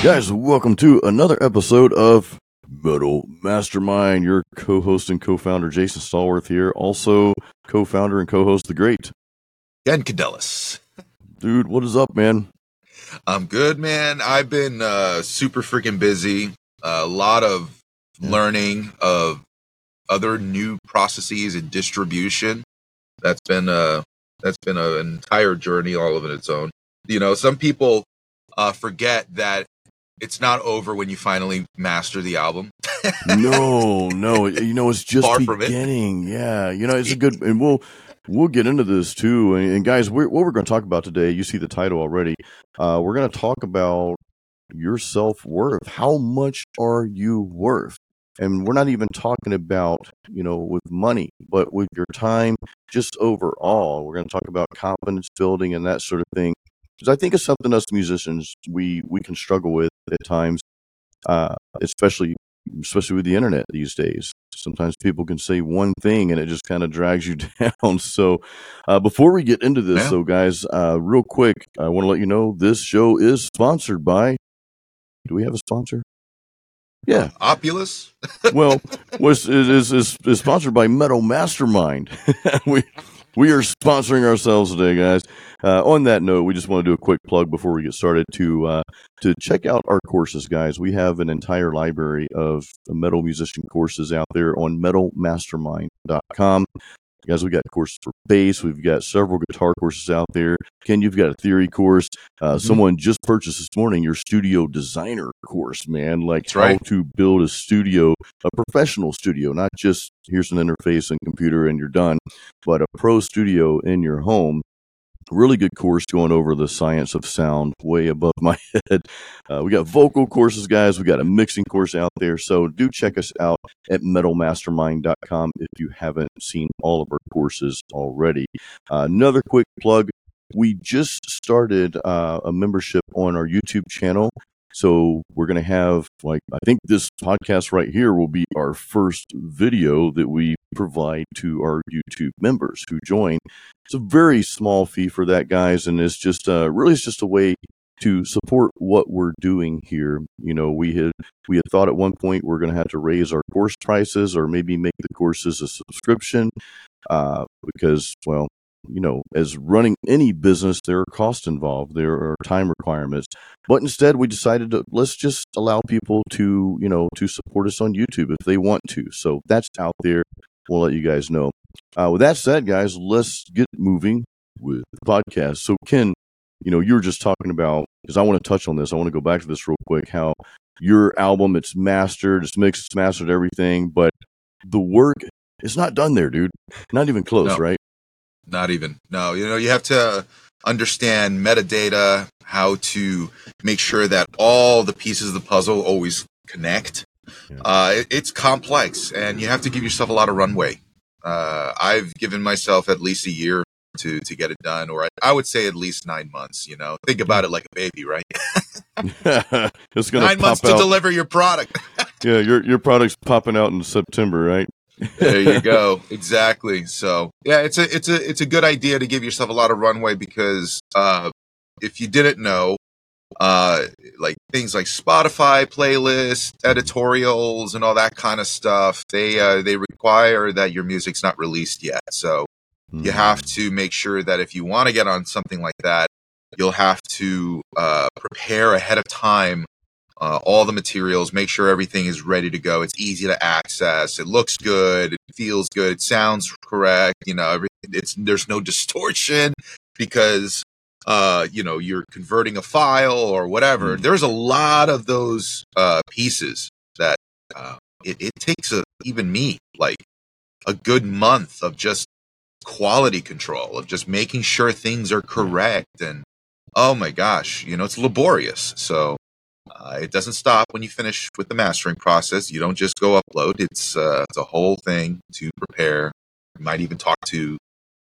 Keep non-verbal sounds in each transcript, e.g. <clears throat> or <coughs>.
Guys, welcome to another episode of Metal Mastermind. Your co host and co founder, Jason Stallworth, here. Also, co founder and co host, The Great. Ken Cadellis. Dude, what is up, man? I'm good, man. I've been uh, super freaking busy. A lot of learning of other new processes and distribution. That's been uh that's been a, an entire journey all of it its own. You know, some people uh, forget that it's not over when you finally master the album. <laughs> no, no, you know it's just Far beginning. Yeah, you know it's a good, and we'll we'll get into this too. And, and guys, we're, what we're going to talk about today, you see the title already. Uh, we're going to talk about your self worth. How much are you worth? And we're not even talking about you know with money, but with your time, just overall. We're going to talk about confidence building and that sort of thing. Because I think it's something us musicians we we can struggle with at times, uh, especially especially with the internet these days. Sometimes people can say one thing and it just kind of drags you <laughs> down. So, uh, before we get into this, Yeah. though, guys, uh, real quick, I want to let you know this show is sponsored by. Do we have a sponsor? Yeah. Opulus. Well, <laughs> was is, is is is sponsored by Metal Mastermind. <laughs> we we are sponsoring ourselves today, guys. Uh, on that note, we just want to do a quick plug before we get started to uh, to check out our courses, guys. We have an entire library of metal musician courses out there on metalmastermind.com. Guys, we've got courses for bass. We've got several guitar courses out there. Ken, you've got a theory course. Uh, Mhm. Someone just purchased this morning your studio designer course, man. Like That's how right. to build a studio, a professional studio, not just here's an interface and computer and you're done, but a pro studio in your home. Really good course going over the science of sound way above <laughs> my head. Uh, we got vocal courses, guys. We got a mixing course out there. So do check us out at metalmastermind.com if you haven't seen all of our courses already. Uh, another quick plug we just started uh, a membership on our YouTube channel. So we're going to have, like, I think this podcast right here will be our first video that we provide to our YouTube members who join. It's a very small fee for that, guys, and it's just uh, really it's just a way to support what we're doing here. You know, we had we had thought at one point we're going to have to raise our course prices or maybe make the courses a subscription uh, because, well, you know, as running any business, there are costs involved, there are time requirements. But instead, we decided to let's just allow people to, you know, to support us on YouTube if they want to. So that's out there. We'll let you guys know. Uh, with that said, guys, let's get moving with the podcast. So, Ken, you know, you were just talking about because I want to touch on this. I want to go back to this real quick. How your album, it's mastered, it's mixed, it's mastered, everything, but the work it's not done there, dude. Not even close, No. right? Not even. No, you know, you have to understand metadata, how to make sure that all the pieces of the puzzle always connect. Yeah. Uh, it, it's complex, and you have to give yourself a lot of runway. Uh, I've given myself at least a year to to get it done, or I, I would say at least nine months. You know, think about it like a baby, right? <laughs> <laughs> it's gonna Nine months pop to deliver your product. <laughs> yeah, your your product's popping out in September, right? There you go. <laughs> Exactly. So yeah it's a it's a it's a good idea to give yourself a lot of runway because uh if you didn't know uh like things like spotify playlists editorials and all that kind of stuff they uh they require that your music's not released yet. So you have to make sure that if you want to get on something like that you'll have to uh prepare ahead of time uh, all the materials, make sure everything is ready to go. It's easy to access. It looks good. It feels good. It sounds correct. You know, every, it's there's no <laughs> distortion because uh, you know you're converting a file or whatever. Mm. There's a lot of those uh, pieces that uh, it, it takes a, even me like a good month of just quality control of just making sure things are correct and oh my gosh you know it's laborious so uh, it doesn't stop when you finish with the mastering process. You don't just go upload. It's uh, it's a whole thing to prepare. You might even talk to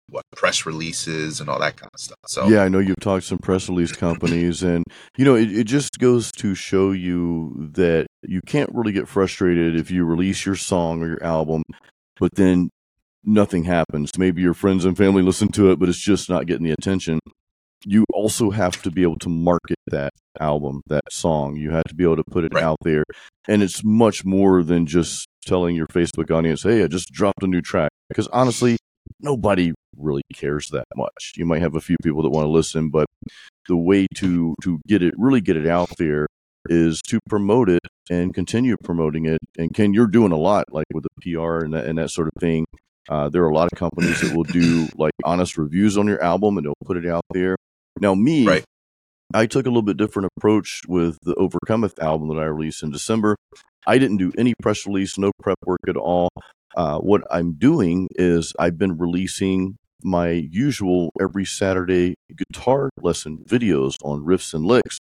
what press releases and all that kind of stuff. So Yeah, I know you've talked to some press release <clears throat> companies, and you know it, it just goes to show you that you can't really get frustrated if you release your song or your album, but then nothing happens. Maybe your friends and family listen to it, but it's just not getting the attention. You also have to be able to market that album, that song. You have to be able to put it Right. out there. And it's much more than just telling your Facebook audience, hey, I just dropped a new track. Because honestly, nobody really cares that much. You might have a few people that want to listen, but the way to to get it really get it out there is to promote it and continue promoting it. And Ken, you're doing a lot like with the PR and that, and that sort of thing. Uh, there are a lot of companies that will do <coughs> like honest reviews on your album and they'll put it out there. Now, me, Right. I took a little bit different approach with the Overcometh album that I released in December. I didn't do any press release, no prep work at all. Uh, what I'm doing is I've been releasing my usual every Saturday guitar lesson videos on riffs and licks.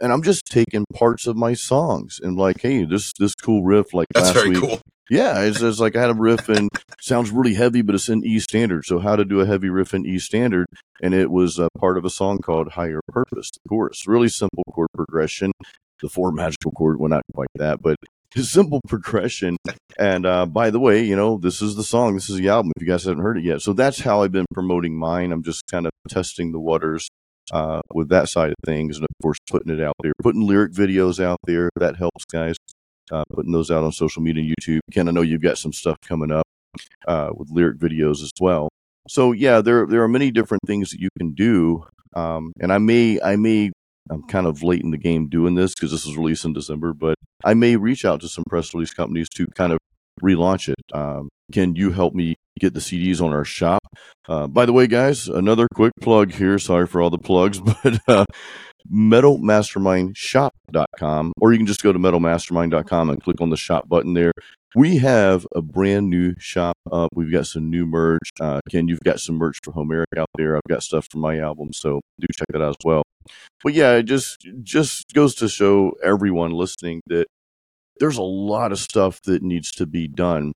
And I'm just taking parts of my songs and like, hey, this this cool riff like That's last very week. cool. Yeah, it's, it's like I had a riff and sounds really heavy, but it's in E standard. So how to do a heavy riff in E standard? And it was a part of a song called Higher Purpose, the chorus. Really simple chord progression. The four magical chord, well, not quite that, but it's <laughs> simple progression. And uh, by the way, you know, this is the song, this is the album. If you guys haven't heard it yet, so that's how I've been promoting mine. I'm just kind of testing the waters uh, with that side of things, and of course, putting it out there, putting lyric videos out there. That helps, guys uh, putting those out on social media and YouTube. Ken, I know you've got some stuff coming up uh, with lyric videos as well. So yeah, there there are many different things that you can do, um, and I may I may I'm kind of late in the game doing this because this was released in December, but I may reach out to some press release companies to kind of relaunch it. Um, can you help me get the CDs on our shop? Uh, by the way, guys, another quick plug here. Sorry for all the plugs, <laughs> but uh, metalmastermindshop.com, or you can just go to metalmastermind.com and click on the shop button there. We have a brand new shop up. We've got some new merch. Uh, Ken, you've got some merch for Homeric out there. I've got stuff for my album, so do check that out as well. But yeah, it just just goes to show everyone listening that there's a lot of stuff that needs to be done.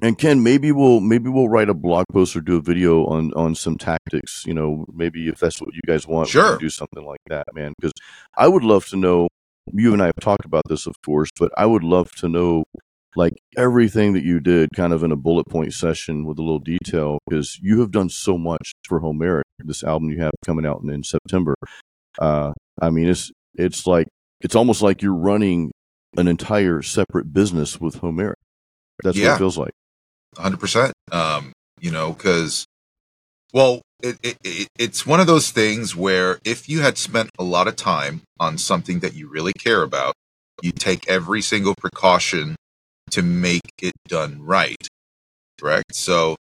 And Ken, maybe we'll maybe we'll write a blog post or do a video on on some tactics. You know, maybe if that's what you guys want, Sure. do something like that, man. Because I would love to know. You and I have talked about this, of course, but I would love to know like everything that you did, kind of in a bullet point session with a little detail, because you have done so much for Homeric. This album you have coming out in, in September. Uh, I mean, it's it's like it's almost like you're running an entire separate business with Homeric. That's what it feels like. Hundred percent. Um, you know, because well, it, it, it it's one of those things where if you had spent a lot of time on something that you really care about, you take every single precaution to make it done right. Correct. So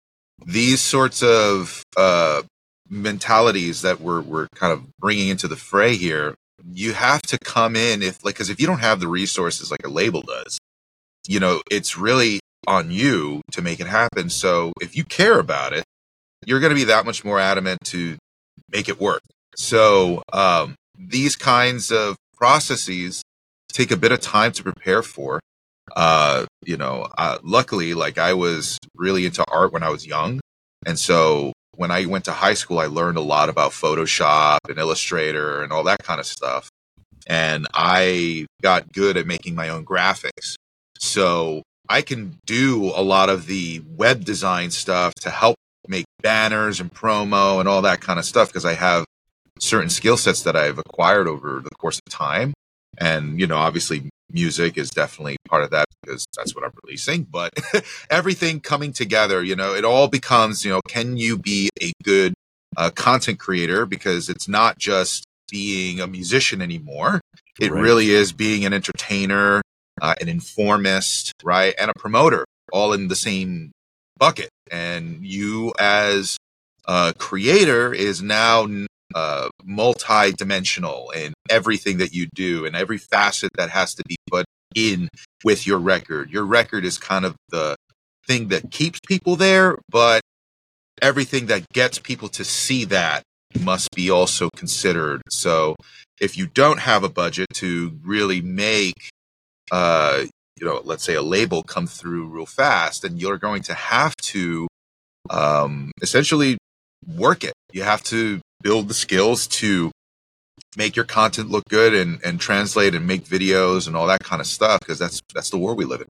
these sorts of uh, mentalities that we're we're kind of bringing into the fray here, you have to come in if like because if you don't have the resources like a label does, you know, it's really on you to make it happen. So if you care about it, you're going to be that much more adamant to make it work. So um, these kinds of processes take a bit of time to prepare for. Uh, you know, uh, luckily, like I was really into art when I was young, and so when I went to high school, I learned a lot about Photoshop and Illustrator and all that kind of stuff. And I got good at making my own graphics. So I can do a lot of the web design stuff to help make banners and promo and all that kind of stuff because I have certain skill sets that I've acquired over the course of time. And, you know, obviously music is definitely part of that because that's what I'm releasing. But <laughs> everything coming together, you know, it all becomes, you know, can you be a good uh, content creator? Because it's not just being a musician anymore. It Right. really is being an entertainer, uh, an informist, right? And a promoter all in the same bucket. And you as a creator is now uh, multi-dimensional in everything that you do and every facet that has to be put in with your record. Your record is kind of the thing that keeps people there, but everything that gets people to see that must be also considered. So if you don't have a budget to really make uh you know let's say a label come through real fast and you're going to have to um essentially work it you have to build the skills to make your content look good and and translate and make videos and all that kind of stuff because that's that's the world we live in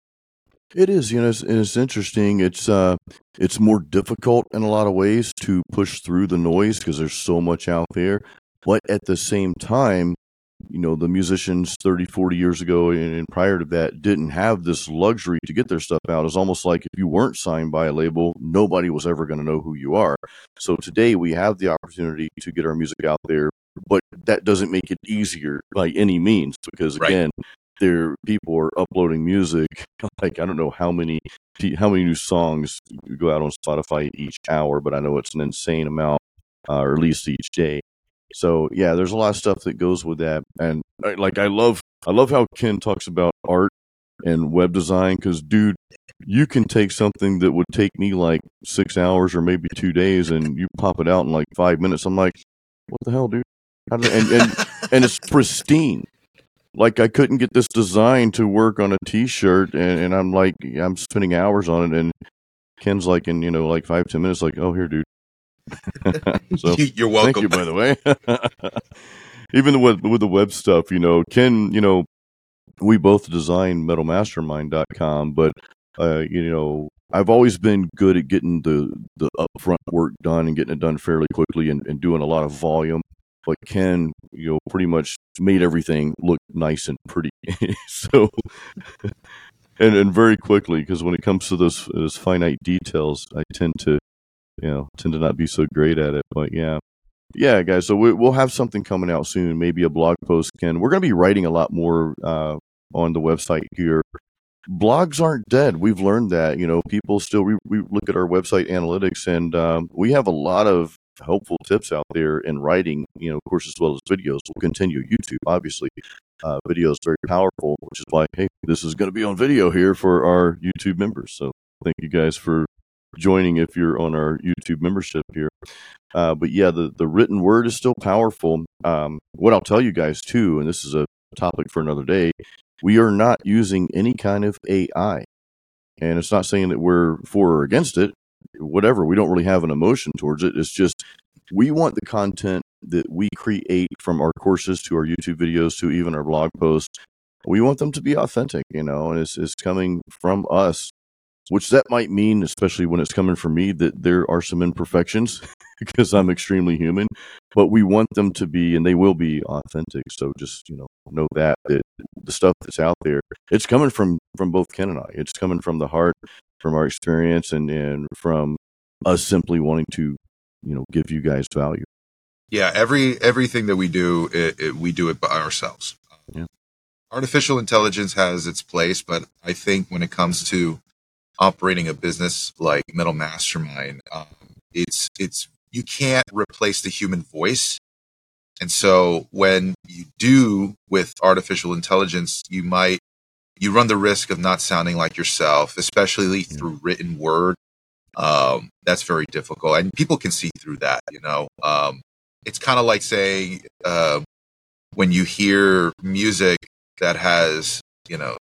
It is, you know, it's, it's interesting. It's uh, it's more difficult in a lot of ways to push through the noise because there's so much out there. But at the same time, you know, the musicians 30, 40 years ago and, and prior to that didn't have this luxury to get their stuff out. It's almost like if you weren't signed by a label, nobody was ever going to know who you are. So today we have the opportunity to get our music out there, but that doesn't make it easier by any means because Right. again, there people are uploading music <laughs> like I don't know how many how many new songs go out on Spotify each hour, but I know it's an insane amount uh, least each day. So yeah, there's a lot of stuff that goes with that, and I, like I love I love how Ken talks about art and web design because dude, you can take something that would take me like six hours or maybe two days, and you pop it out in like five minutes. I'm like, what the hell, dude? And and and it's <laughs> pristine. Like I couldn't get this design to work on a T-shirt, and, and I'm like, I'm spending hours on it, and Ken's like, in you know, like five ten minutes, like, oh here, dude. So <laughs> You're welcome. Thank you, by the way. <laughs> Even with with the web stuff, you know, Ken, you know, we both designed metalmastermind.com, but uh, you know, I've always been good at getting the the upfront work done and getting it done fairly quickly and, and doing a lot of volume. But Ken, you know, pretty much made everything look nice and pretty. <laughs> so and and very quickly because when it comes to those those finite details, I tend to you know tend to not be so great at it. But yeah, yeah, guys. So we, we'll have something coming out soon. Maybe a blog post. Ken, we're going to be writing a lot more uh, on the website here. Blogs aren't dead. We've learned that. You know, people still we, we look at our website analytics, and um, we have a lot of helpful tips out there in writing. You know, of course, as well as videos. We'll continue YouTube, obviously. Uh, video is very powerful, which is why hey, this is going to be on video here for our YouTube members. So thank you guys for joining if you're on our YouTube membership here. Uh, but yeah, the, the written word is still powerful. Um, what I'll tell you guys too, and this is a topic for another day, we are not using any kind of AI. And it's not saying that we're for or against it, whatever. We don't really have an emotion towards it. It's just we want the content that we create from our courses to our YouTube videos to even our blog posts. We want them to be authentic, you know, and it's, it's coming from us which that might mean, especially when it's coming from me, that there are some imperfections <laughs> because I'm extremely human, but we want them to be, and they will be authentic. So just, you know, know that, that the stuff that's out there, it's coming from, from both Ken and I. It's coming from the heart, from our experience and, and from us simply wanting to, you know, give you guys value. Yeah, every everything that we do, it, it, we do it by ourselves. Yeah. Artificial intelligence has its place, but I think when it comes to operating a business like Metal Mastermind, um, it's it's you can't replace the human voice. And so when you do with artificial intelligence, you might you run the risk of not sounding like yourself, especially Yeah. through written word. Um, that's very difficult, and people can see through that. You know, um, it's kind of like saying uh, when you hear music that has you know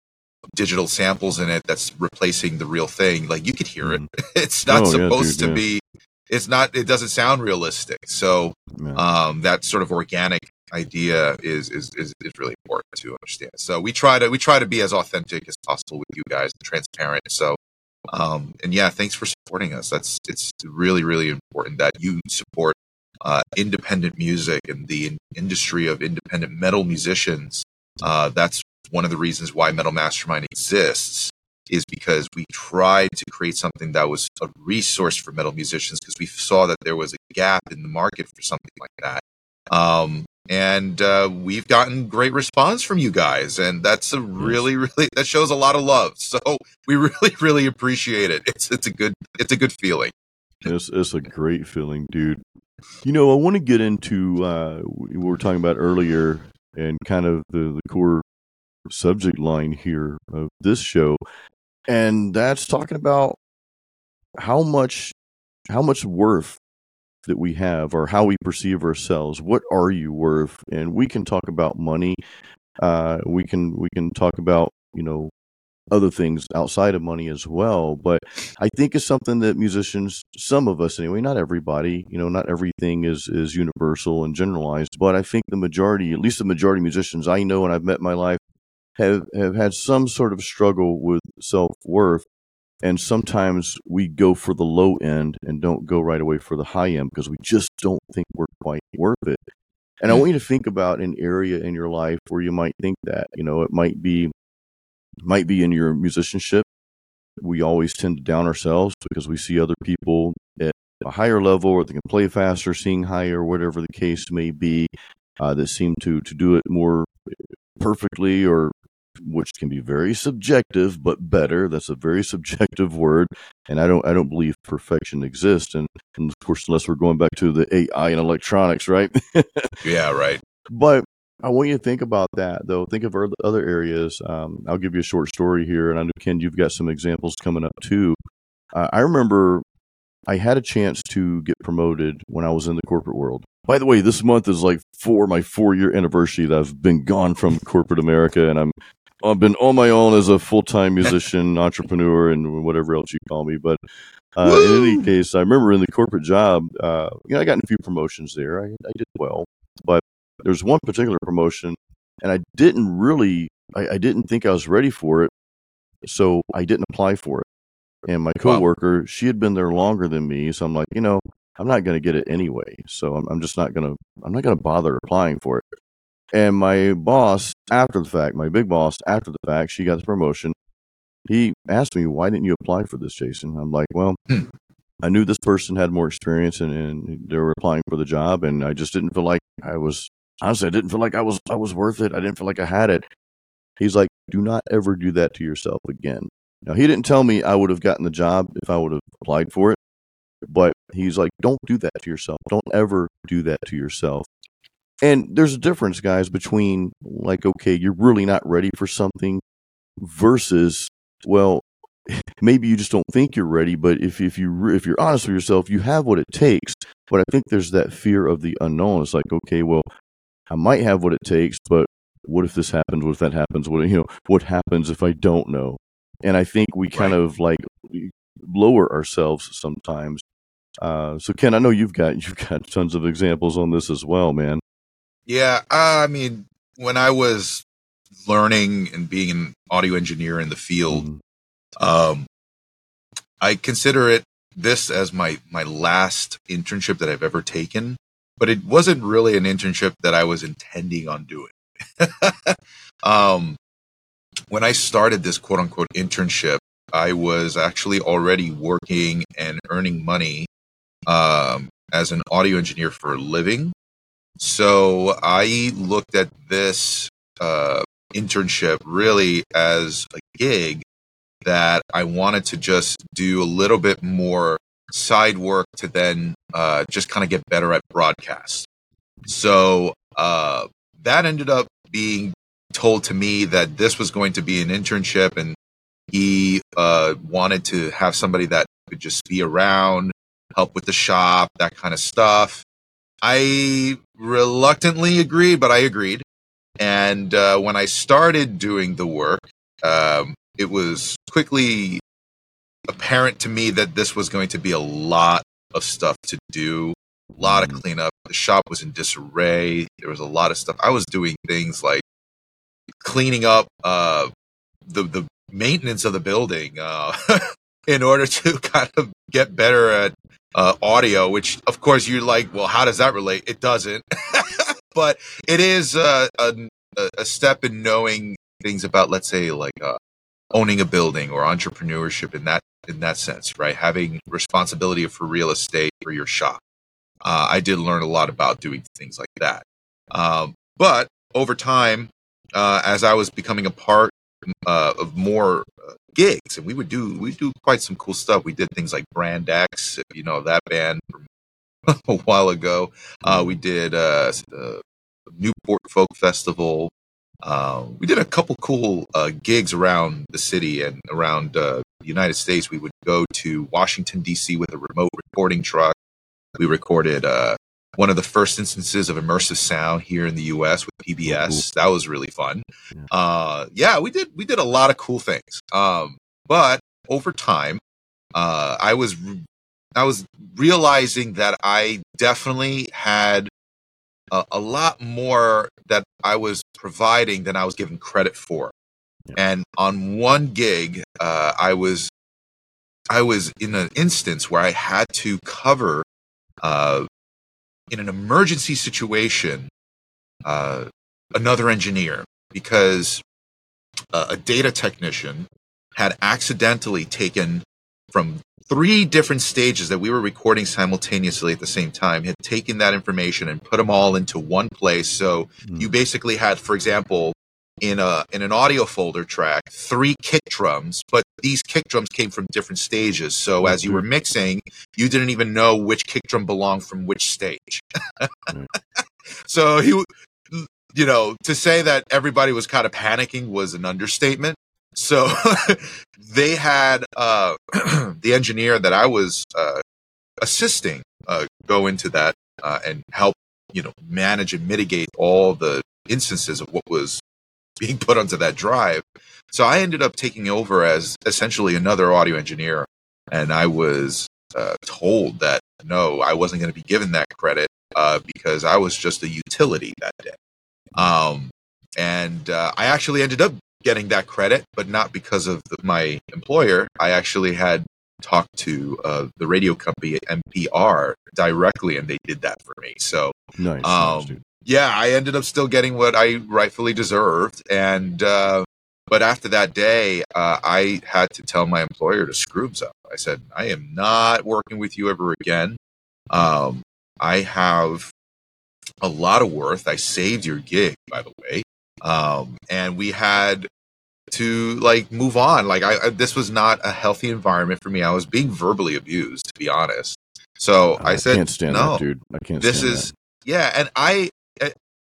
digital samples in it that's replacing the real thing like you could hear it. <laughs> It's not Oh, yeah, supposed dude, to yeah. be it's not it doesn't sound realistic. So Yeah. um that sort of organic idea is, is is is really important to understand. So we try to we try to be as authentic as possible with you guys and transparent. So um and yeah thanks for supporting us. That's it's really really important that you support uh independent music and the in- industry of independent metal musicians. Uh that's one of the reasons why metal mastermind exists is because we tried to create something that was a resource for metal musicians because we saw that there was a gap in the market for something like that. Um, and uh, we've gotten great response from you guys, and that's a really, really that shows a lot of love. So we really, <laughs> really appreciate it. It's it's a good it's a good feeling. It's, it's a great feeling, dude. You know, I want to get into uh, we were talking about earlier and kind of the, the core subject line here of this show, and that's talking about how much how much worth that we have or how we perceive ourselves. What are you worth? And we can talk about money. Uh, we can we can talk about you know other things outside of money as well. But I think it's something that musicians, some of us anyway, not everybody, you know, not everything is is universal and generalized. But I think the majority, at least the majority of musicians I know and I've met in my life, have have had some sort of struggle with self worth, and sometimes we go for the low end and don't go right away for the high end because we just don't think we're quite worth it. And I want you to think about an area in your life where you might think that. You know, it might be might be in your musicianship. We always tend to down ourselves because we see other people at a higher level or they can play faster, sing higher, whatever the case may be, uh, that seem to to do it more perfectly or which can be very subjective but better. That's a very <laughs> subjective word and i don't i don't believe perfection exists. And, and of course unless we're going back to the ai and electronics right? <laughs> Yeah right. But i want you to think about that though. Think of other areas. Um, i'll give you a short story here and i know ken you've got some examples coming up too. Uh, i remember i had a chance to get promoted when i was in the corporate world. By the way, this month is like for my four year anniversary that I've been gone from corporate America, and I'm I've been on my own as a full time musician, <laughs> entrepreneur, and whatever else you call me. But uh, in any case, I remember in the corporate job, uh, you know, I got a few promotions there. I, I did well, but there's one particular promotion, and I didn't really, I, I, didn't think I was ready for it, so I didn't apply for it. And my coworker, wow. she had been there longer than me, so I'm like, you know, I'm not going to get it anyway, so I'm, I'm just not going to, I'm not going to bother applying for it. And my boss, after the fact, my big boss, after the fact, she got the promotion. He asked me, "Why didn't you apply for this, Jason?" I'm like, "Well, hmm. I knew this person had more experience, and, and they were applying for the job, and I just didn't feel like I was. Honestly, I didn't feel like I was. I was worth it. I didn't feel like I had it." He's like, "Do not ever do that to yourself again." Now, he didn't tell me I would have gotten the job if I would have applied for it, but he's like, "Don't do that to yourself. Don't ever do that to yourself." And there's a difference, guys, between like, okay, you're really not ready for something versus, well, <laughs> maybe you just don't think you're ready, but if, if you if you're honest with yourself, you have what it takes. But I think there's that fear of the unknown. It's like, okay, well, I might have what it takes, but what if this happens? What if that happens? What you know? What happens if I don't know? And I think we kind right. of like lower ourselves sometimes. Uh, so Ken, I know you've got <laughs> you've got tons of examples on this as well, man. Yeah, I mean, when I was learning and being an audio engineer in the field, mm-hmm. um, I consider it this as my my last internship that I've ever taken. But it wasn't really an internship that I was intending on doing. <laughs> um, when I started this quote unquote internship, I was actually already working and earning money um, as an audio engineer for a living. So I looked at this uh, internship really as a gig that I wanted to just do a little bit more side work to then uh, just kind of get better at broadcast. So uh, that ended up being told to me that this was going to be an internship and he uh, wanted to have somebody that could just be around, help with the shop, that kind of stuff. I reluctantly agreed, but I agreed. And uh, when I started doing the work, um, it was quickly apparent to me that this was going to be a lot of stuff to do, a lot of mm. cleanup. The shop was in disarray. There was a lot of stuff. I was doing things like cleaning up uh, the the maintenance of the building uh, <laughs> in order to <laughs> kind of get better at uh, audio, which of course you're like, well, how does that relate? It doesn't, <laughs> but it is uh, a, a step in knowing things about, let's say, like uh, owning a building or entrepreneurship in that in that sense, right? Having responsibility for real estate for your shop. Uh, I did learn a lot about doing things like that. Um, but over time, uh, as I was becoming a part uh, of more gigs, and we would do we do quite some cool stuff. We did things like Brand X, you know that band <laughs> a while ago. Uh, we did uh, uh, Newport Folk Festival. Uh, we did a couple cool uh, gigs around the city and around uh, the United States. We would go to Washington D.C. with a remote recording truck. We recorded uh, one of the first instances of immersive sound here in the U.S. with PBS. That was really fun. Yeah. Uh, yeah, we did we did a lot of cool things. Um, but over time, uh, I was I was realizing that I definitely had a, a lot more that I was providing than I was given credit for. Yeah. And on one gig, uh, I was I was in an instance where I had to cover uh, in an emergency situation uh, another engineer because uh, a data technician had accidentally taken from three different stages that we were recording simultaneously at the same time had taken that information and put them all into one place so mm. you basically had for example in a in an audio folder track three kick drums, but these kick drums came from different stages. So as you were mixing, you didn't even know which kick drum belonged from which stage. <laughs> so he, you know, to say that everybody was kind of panicking was an understatement. So <laughs> they had uh, <clears throat> the engineer that I was uh, assisting uh, go into that uh, and help, you know, manage and mitigate all the instances of what was being put onto that drive. So I ended up taking over as essentially another audio engineer. And I was uh, told that no, I wasn't going to be given that credit uh, because I was just a utility that day. Um, and uh, I actually ended up getting that credit, but not because of the, my employer. I actually had talked to uh, the radio company NPR directly, and they did that for me. So, nice, um, nice yeah, I ended up still getting what I rightfully deserved. And, uh, but after that day, uh, I had to tell my employer to screw himself. I said, I am not working with you ever again. Um, I have a lot of worth. I saved your gig, by the way. Um, and we had to like move on. Like I, I, this was not a healthy environment for me. I was being verbally abused, to be honest. So I, I said, can't stand no, that, dude. I can't. This is that. yeah, and I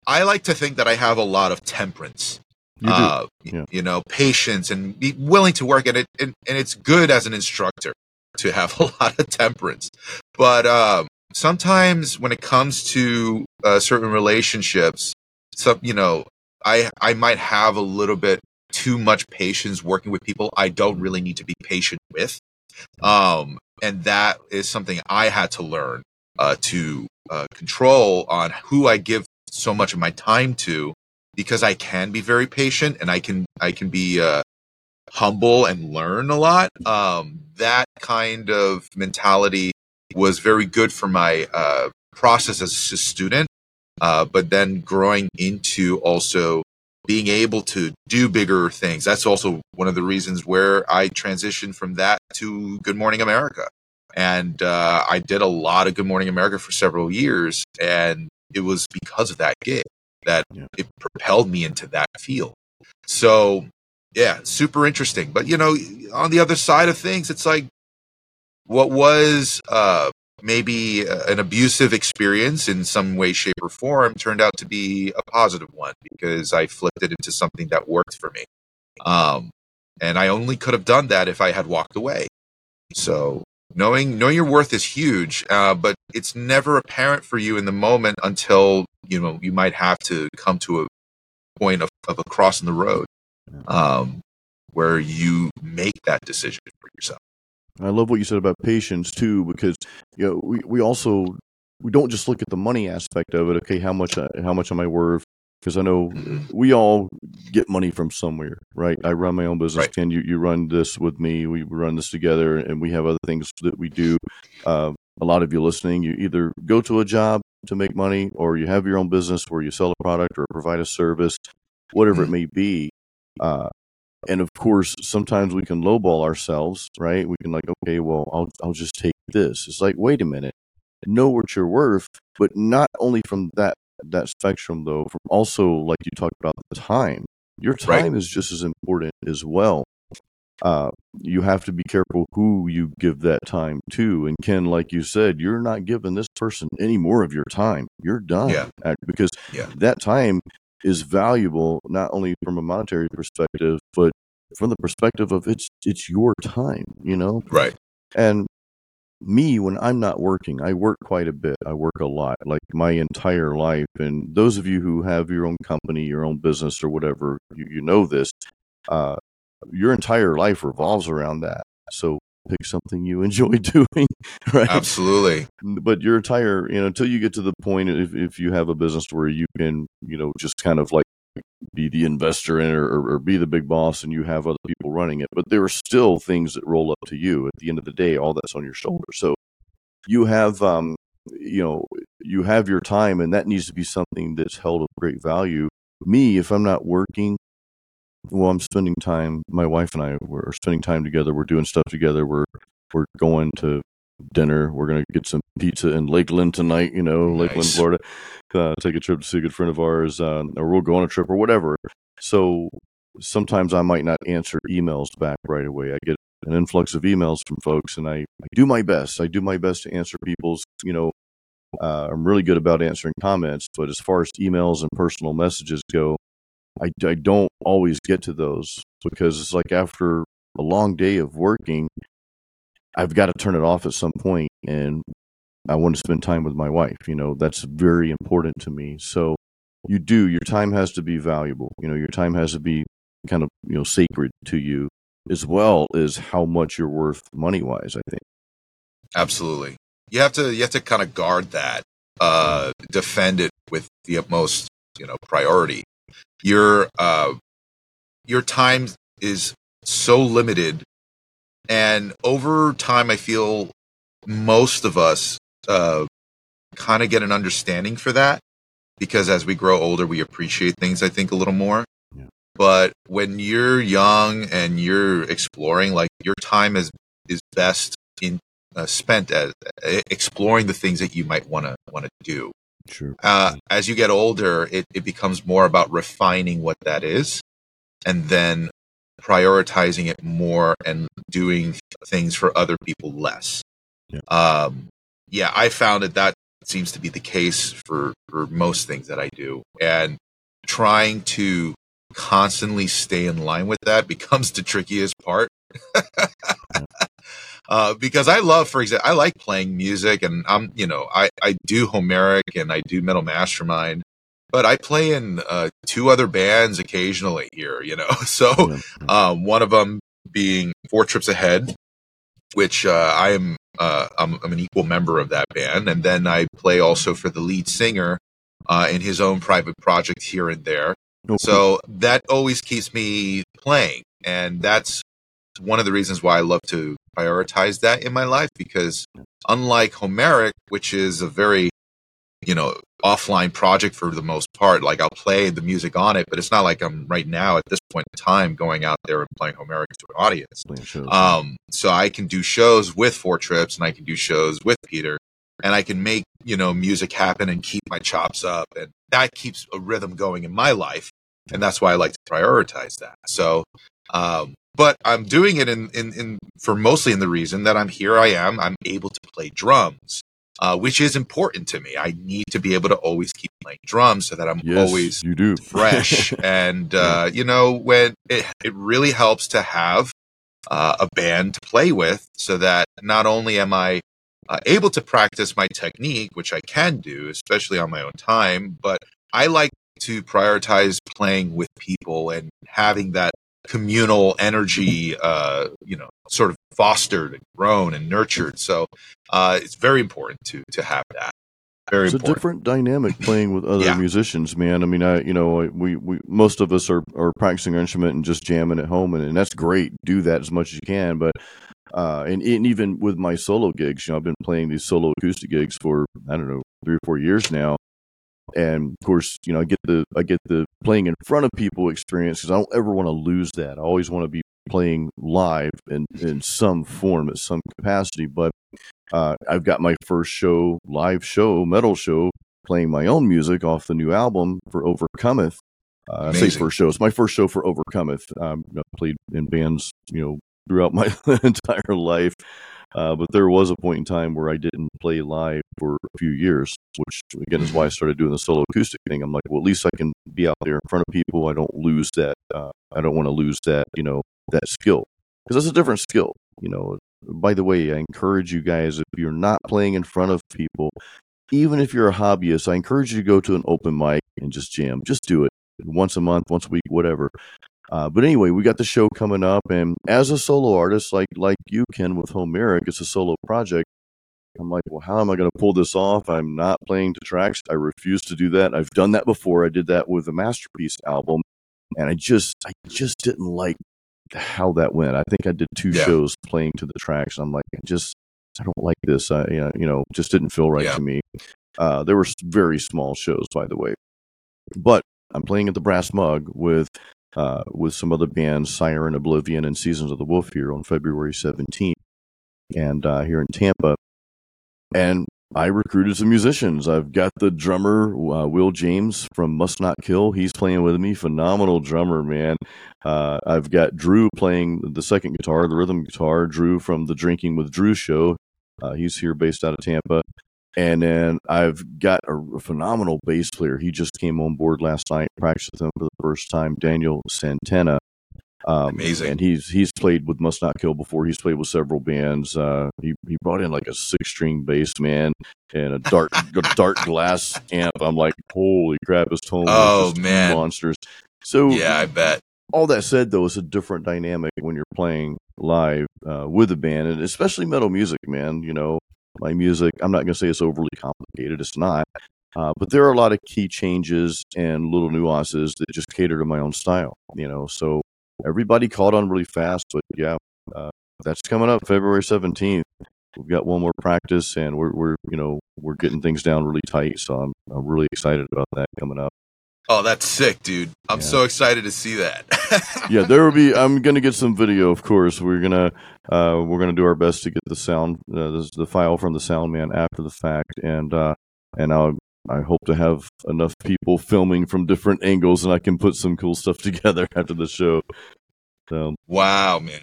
I like to think that I have a lot of temperance. You, uh, yeah. you know, patience and be willing to work at it. And, and, it's good as an instructor to have <laughs> a lot of temperance. But um, sometimes when it comes to uh, certain relationships, some, you know, I, I might have a little bit too much patience working with people I don't really need to be patient with. Um, and that is something I had to learn uh, to uh, control on who I give so much of my time to because I can be very patient and I can I can be uh, humble and learn a lot. Um, that kind of mentality was very good for my uh, process as a student, uh, but then growing into also being able to do bigger things. That's also one of the reasons where I transitioned from that to Good Morning America. And uh, I did a lot of Good Morning America for several years. And it was because of that gig that yeah. it propelled me into that field. So, yeah, super interesting. But you know, on the other side of things, it's like what was uh, maybe an abusive experience in some way, shape, or form turned out to be a positive one because I flipped it into something that worked for me. Um, and I only could have done that if I had walked away. So knowing knowing your worth is huge uh, but it's never apparent for you in the moment until you know you might have to come to a point of, of a cross in the road um, where you make that decision for yourself. I love what you said about patience too because you know we, we also we don't just look at the money aspect of it. Okay how much uh, how much am i worth because I know mm-hmm. we all get money from somewhere, right? I run my own business. Right. Ken, you, you run this with me. We run this together, and we have other things that we do. Uh, a lot of you listening, you either go to a job to make money, or you have your own business where you sell a product or provide a service, whatever mm-hmm. it may be. Uh, and of course, sometimes we can lowball ourselves, right? We can like, okay, well, I'll I'll just take this. It's like, wait a minute, know what you're worth, but not only from that that spectrum though from also like you talked about the time your time right. is just as important as well uh, you have to be careful who you give that time to and ken like you said you're not giving this person any more of your time you're done yeah. because yeah. that time is valuable not only from a monetary perspective but from the perspective of it's it's your time you know right and me when I'm not working, I work quite a bit. I work a lot, like my entire life. And those of you who have your own company, your own business, or whatever, you, you know this. Uh, your entire life revolves around that. So pick something you enjoy <laughs> doing, right? Absolutely. But your entire, you know, until you get to the point, if if you have a business where you can, you know, just kind of like be the investor in or, or, be the big boss and you have other people running it. But there are still things that roll up to you. At the end of the day, all that's on your shoulder. So you have, um, you know, you have your time, and that needs to be something that's held of great value. Me, if I'm not working, well, I'm spending time. My wife and I we're spending time together. We're doing stuff together. We're we're going to dinner. We're gonna get some pizza in Lakeland tonight. You know, nice. Lakeland, Florida. Uh, take a trip to see a good friend of ours, uh, or we'll go on a trip or whatever. So sometimes I might not answer emails back right away. I get an influx of emails from folks, and I, I do my best. I do my best to answer people's. You know, uh, I'm really good about answering comments, but as far as emails and personal messages go, I, I don't always get to those because it's like after a long day of working, I've got to turn it off at some point and I want to spend time with my wife. You know, that's very important to me. So you do, your time has to be valuable. You know, your time has to be kind of, you know, sacred to you as well as how much you're worth money wise, I think. Absolutely. You have to, you have to kind of guard that, uh, defend it with the utmost, you know, priority. Your, uh, your time is so limited and over time, I feel most of us uh, kind of get an understanding for that because as we grow older, we appreciate things, I think, a little more. Yeah. But when you're young and you're exploring, like your time is is best in uh, spent as uh, exploring the things that you might want to want to do. Sure. Uh, as you get older, it, it becomes more about refining what that is, and then prioritizing it more and doing things for other people less. Yeah. Um, yeah, I found that that seems to be the case for, for most things that I do. And trying to constantly stay in line with that <laughs> becomes the trickiest part. <laughs> uh, because I love, for example, I like playing music and I'm, you know, I, I do Homeric and I do Metal Mastermind but I play in uh, two other bands occasionally here, you know. <laughs> So um, one of them being Four Trips Ahead, which uh, I am uh, I'm, I'm, an equal member of that band, and then I play also for the lead singer uh, in his own private project here and there. Oh, so that always keeps me playing, and that's one of the reasons why I love to prioritize that in my life because unlike Homeric, which is a very you know offline project for the most part. Like I'll play the music on it, but it's not like I'm right now at this point in time going out there and playing Homeric to an audience. Um, so I can do shows with Four Trips and I can do shows with Peter and I can make, you know, music happen and keep my chops up. And that keeps a rhythm going in my life. And that's why I like to prioritize that. So, um, but I'm doing it in, in, in for mostly in the reason that I'm here. I am, I'm able to play drums uh, which is important to me. I need to be able to always keep playing drums so that I'm yes, always you do. <laughs> fresh. and, uh, you know, when it, it really helps to have uh, a band to play with so that not only am I uh, able to practice my technique, which I can do, especially on my own time, but I like to prioritize playing with people and having that communal energy, uh, you know, sort of fostered and grown and nurtured. So uh, it's very important to to have that. Very it's important. a different dynamic playing with other yeah. musicians, man. I mean, I you know we, we most of us are, are practicing our instrument and just jamming at home, and, and that's great. Do that as much as you can, but uh, and, and even with my solo gigs, you know, I've been playing these solo acoustic gigs for I don't know three or four years now, and of course, you know, I get the I get the playing in front of people experience because I don't ever want to lose that. I always want to be playing live in in some form at some capacity. But uh, I've got my first show, live show, metal show, playing my own music off the new album for Overcometh. Uh, I say first show. It's my first show for Overcometh. Um, I played in bands, you know, throughout my <laughs> entire life. Uh, but there was a point in time where I didn't play live for a few years, which again is why I started doing the solo acoustic thing. I'm like, well, at least I can be out there in front of people. I don't lose that. Uh, I don't want to lose that, you know, that skill because that's a different skill. You know, by the way, I encourage you guys if you're not playing in front of people, even if you're a hobbyist, I encourage you to go to an open mic and just jam. Just do it once a month, once a week, whatever. Uh, but anyway, we got the show coming up, and as a solo artist, like like you can with Homeric, it's a solo project. I'm like, well, how am I going to pull this off? I'm not playing to tracks. I refuse to do that. I've done that before. I did that with the Masterpiece album. and I just I just didn't like how that went. I think I did two Yeah. shows playing to the tracks. I'm like, I just I don't like this. I you know, just didn't feel right Yeah. to me. Uh, there were very small shows, by the way, but I'm playing at the Brass Mug with uh, with some other bands, Siren, Oblivion, and Seasons of the Wolf here on February 17th, and uh, here in Tampa. And I recruited some musicians. I've got the drummer uh, Will James from Must Not Kill. He's playing with me. Phenomenal drummer, man. Uh, I've got Drew playing the second guitar, the rhythm guitar. Drew from the Drinking with Drew show. Uh, he's here based out of Tampa. And then I've got a phenomenal bass player. He just came on board last night, practiced with him for the first time, Daniel Santana. Um, Amazing. And he's he's played with Must Not Kill before. He's played with several bands. Uh, he he brought in like a six string bass man and a dark Darkglass amp. I'm like, holy crap! His tone Oh, man. monsters. So Yeah, I bet. all that said, though, it's a different dynamic when you're playing live uh, with a band, and especially metal music, man. You know, my music, I'm not going to say it's overly complicated, it's not. Uh, but there are a lot of key changes and little nuances that just cater to my own style, you know. So everybody caught on really fast, but yeah, uh, that's coming up February 17th. We've got one more practice, and we're, we're you know we're getting things down really tight. So I'm I'm really excited about that coming up. Oh, that's sick, dude. I'm Yeah. so excited to see that. <laughs> yeah, there will be. I'm gonna get some video, of course. We're gonna uh, we're gonna do our best to get the sound, uh, the, the file from the sound man after the fact, and uh, and I I hope to have enough people filming from different angles, and I can put some cool stuff <laughs> together after the show. So wow, man.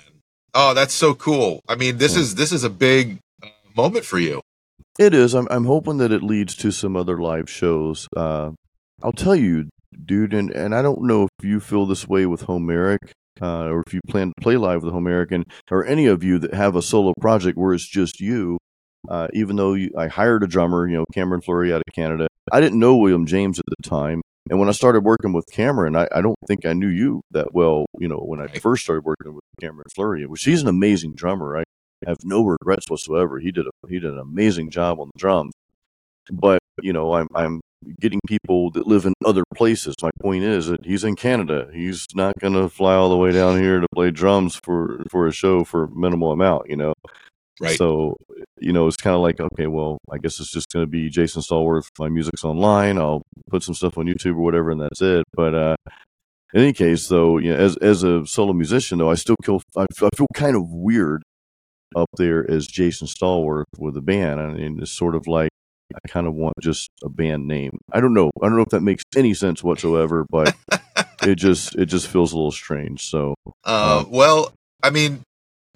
Oh, that's so cool. I mean, this Yeah. is this is a big uh, moment for you. it is. I'm I'm hoping that it leads to some other live shows. Uh, I'll tell you, dude, and and I don't know if you feel this way with Homeric. Uh, or if you plan to play live with Homerican, or any of you that have a solo project where it's just you, uh, even though you, I hired a drummer, you know, Cameron Fleury out of Canada. I didn't know William James at the time. And when I started working with Cameron, I, I don't think I knew you that well, you know, when I first started working with Cameron Fleury, which he's an amazing drummer. I have no regrets whatsoever. He did a, he did an amazing job on the drums. But, you know, I'm I'm getting people that live in other places. My point is that he's in Canada. He's not going to fly all the way down here to play drums for for a show for minimal amount, you know. Right. So, you know, it's kind of like, okay, well, I guess it's just going to be Jason Stallworth. My music's online. I'll put some stuff on YouTube or whatever, and that's it. But uh, in any case, though, you know, as as a solo musician, though, I still feel I, I feel kind of weird up there as Jason Stallworth with a band. I mean, it's sort of like I kind of want just a band name. I don't know. I don't know if that makes any sense whatsoever, but <laughs> it just it just feels a little strange. So Uh, well, I mean,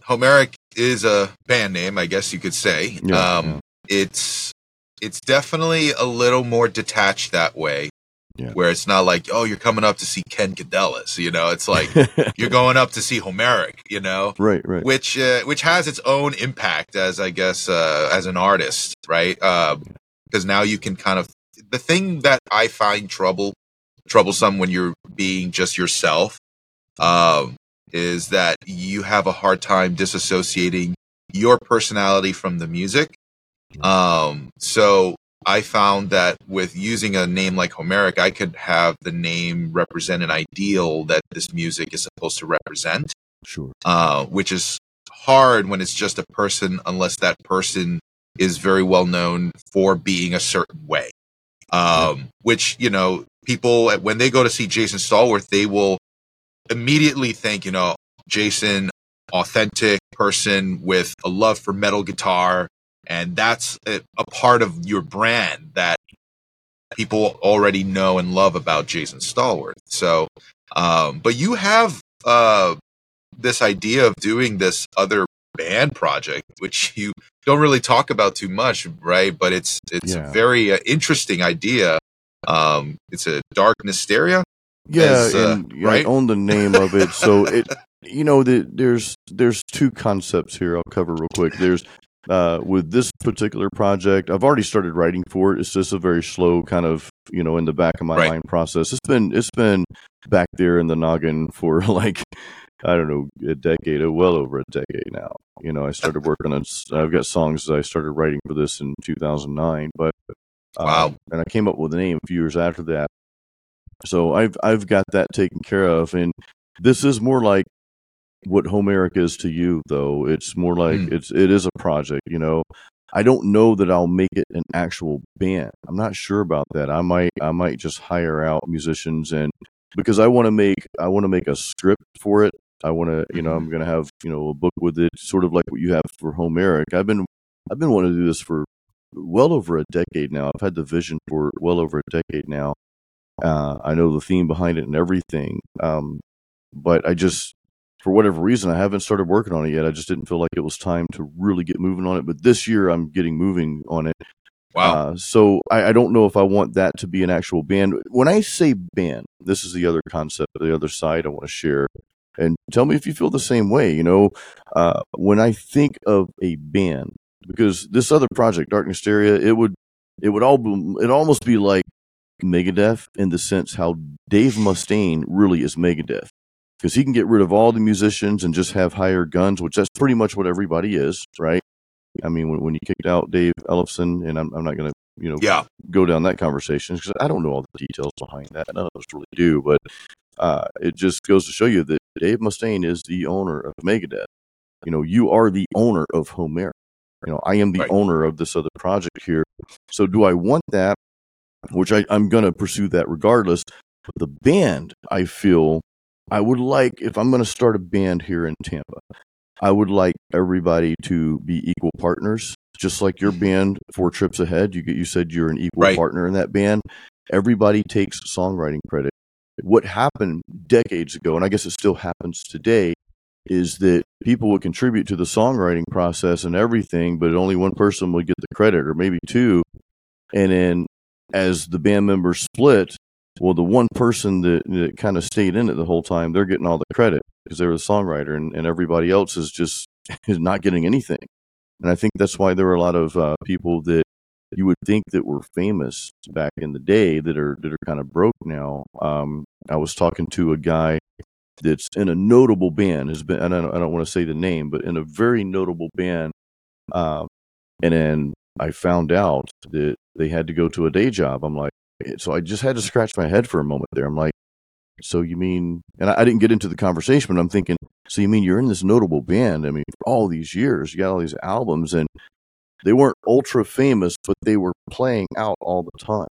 Homeric is a band name, I guess you could say. Yeah, um, yeah. It's it's definitely a little more detached that way, Yeah. where it's not like, oh, you're coming up to see Ken Cadellas. You know, it's like <laughs> you're going up to see Homeric. You know, right, right. which uh, which has its own impact as I guess uh, as an artist, right? Because now you can kind of the thing that I find trouble troublesome when you're being just yourself um, is that you have a hard time disassociating your personality from the music. Um, so I found that with using a name like Homeric, I could have the name represent an ideal that this music is supposed to represent Sure. uh, which is hard when it's just a person unless that person is very well known for being a certain way. Um, which, you know, people, when they go to see Jason Stallworth, they will immediately think, you know, Jason, authentic person with a love for metal guitar. And that's a, a part of your brand that people already know and love about Jason Stallworth. So, um, but you have, uh, this idea of doing this other band project, which <laughs> you don't really talk about too much, right? But it's it's Yeah. a very uh, interesting idea. Um, it's a Dark Hysteria. Yeah, as, uh, and yeah, right? I own the name of it. So it, <laughs> you know, the, there's there's two concepts here. I'll cover real quick. There's uh, with this particular project, I've already started writing for it. It's just a very slow kind of, you know, in the back of my Right. mind process. It's been it's been back there in the noggin for <laughs> like I don't know a decade, uh, well over a decade now. You know, I started working on. I've got songs that I started writing for this in 2009, but um, Wow. and I came up with a name a few years after that. So I've I've got that taken care of, and this is more like what Homeric is to you, though. It's more like Mm. it's it is a project. You know, I don't know that I'll make it an actual band. I'm not sure about that. I might I might just hire out musicians and because I want to make I want to make a script for it. I want to you know. I'm going to have you know a book with it, sort of like what you have for Homeric. I've been I've been wanting to do this for well over a decade now. I've had the vision for well over a decade now. Uh, I know the theme behind it and everything. Um, but I just, for whatever reason, I haven't started working on it yet. I just didn't feel like it was time to really get moving on it. But this year, I'm getting moving on it. Wow. Uh, so I, I don't know if I want that to be an actual band. When I say band, this is the other concept, the other side I want to share. And tell me if you feel the same way. You know, uh, when I think of a band, because this other project, Dark Hysteria, it would it would all be, it almost be like Megadeth in the sense how Dave Mustaine really is Megadeth because he can get rid of all the musicians and just have higher guns, which that's pretty much what everybody is, right? I mean, when, when you kicked out Dave Ellefson, and I'm, I'm not going to, you know, yeah. go down that conversation because I don't know all the details behind that. None of us really do, but uh, it just goes to show you that Dave Mustaine is the owner of Megadeth. You know, you are the owner of Homer. You know, I am the Right. owner of this other project here. So, do I want that? Which I, I'm going to pursue that regardless. But the band, I feel I would like, if I'm going to start a band here in Tampa, I would like everybody to be equal partners, just like your band, Four Trips Ahead. You get, you said you're an equal Right. partner in that band. Everybody takes songwriting credit. What happened decades ago, and I guess it still happens today, is that people would contribute to the songwriting process and everything, but only one person would get the credit, or maybe two. And then as the band members split, well, the one person that, that kind of stayed in it the whole time, they're getting all the credit because they're the songwriter, and, and everybody else is just <laughs> is not getting anything. And I think that's why there are a lot of uh, people that you would think that were famous back in the day that are that are kind of broke now. Um, I was talking to a guy that's in a notable band has been, I don't, I don't want to say the name, but in a very notable band. Um, and then I found out that they had to go to a day job. I'm like, so I just had to scratch my head for a moment there. I'm like, so you mean, and I, I didn't get into the conversation, but I'm thinking, so you mean you're in this notable band? I mean, for all these years, you got all these albums, and they weren't ultra famous, but they were playing out all the time.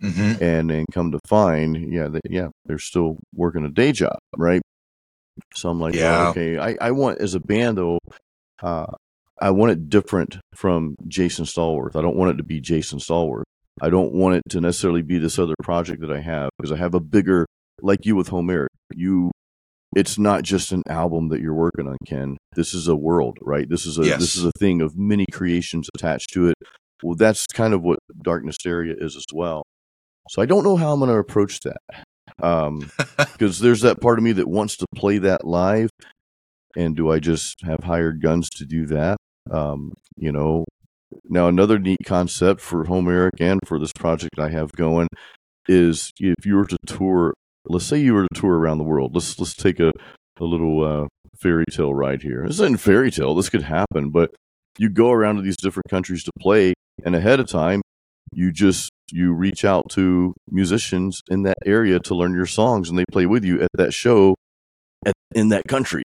hmm And then come to find, yeah, they, yeah, they're still working a day job, right? So I'm like, Yeah. well, okay, I, I want as a band though, uh, I want it different from Jason Stallworth. I don't want it to be Jason Stallworth. I don't want it to necessarily be this other project that I have because I have a bigger, like you with Homeric. You, it's not just an album that you're working on, Ken. This is a world, right? This is a Yes. this is a thing of many creations attached to it. Well, that's kind of what Dark Hysteria is as well. So I don't know how I'm going to approach that. Um, <laughs> because there's that part of me that wants to play that live and do i just have hired guns to do that um, you know now another neat concept for homeric and for this project i have going is if you were to tour let's say you were to tour around the world. Let's let's take a, a little uh, fairy tale ride here. This isn't fairy tale. This could happen but you go around to these different countries to play and ahead of time you just you reach out to musicians in that area to learn your songs and they play with you at that show at, in that country.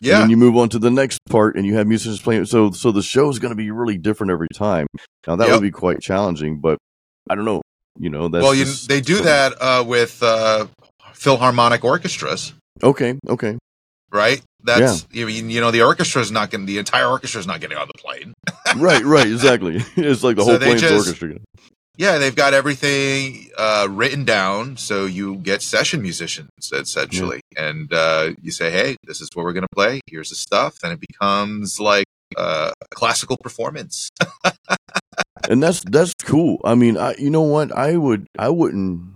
And Yeah. then you move on to the next part and you have musicians playing. So so the show is going to be really different every time. Now that Yep. would be quite challenging but i don't know you know that's well, you, just they do that uh, with uh, Philharmonic orchestras, okay okay right? That's you mean you know the orchestra's not getting the entire orchestra's not getting on the plane. <laughs> right right exactly <laughs> it's like the whole plane's just- orchestra Yeah, they've got everything uh, written down, so you get session musicians essentially, and uh, you say, "Hey, this is what we're going to play. Here's the stuff," and it becomes like uh, a classical performance. <laughs> and that's that's cool i mean i you know what i would i wouldn't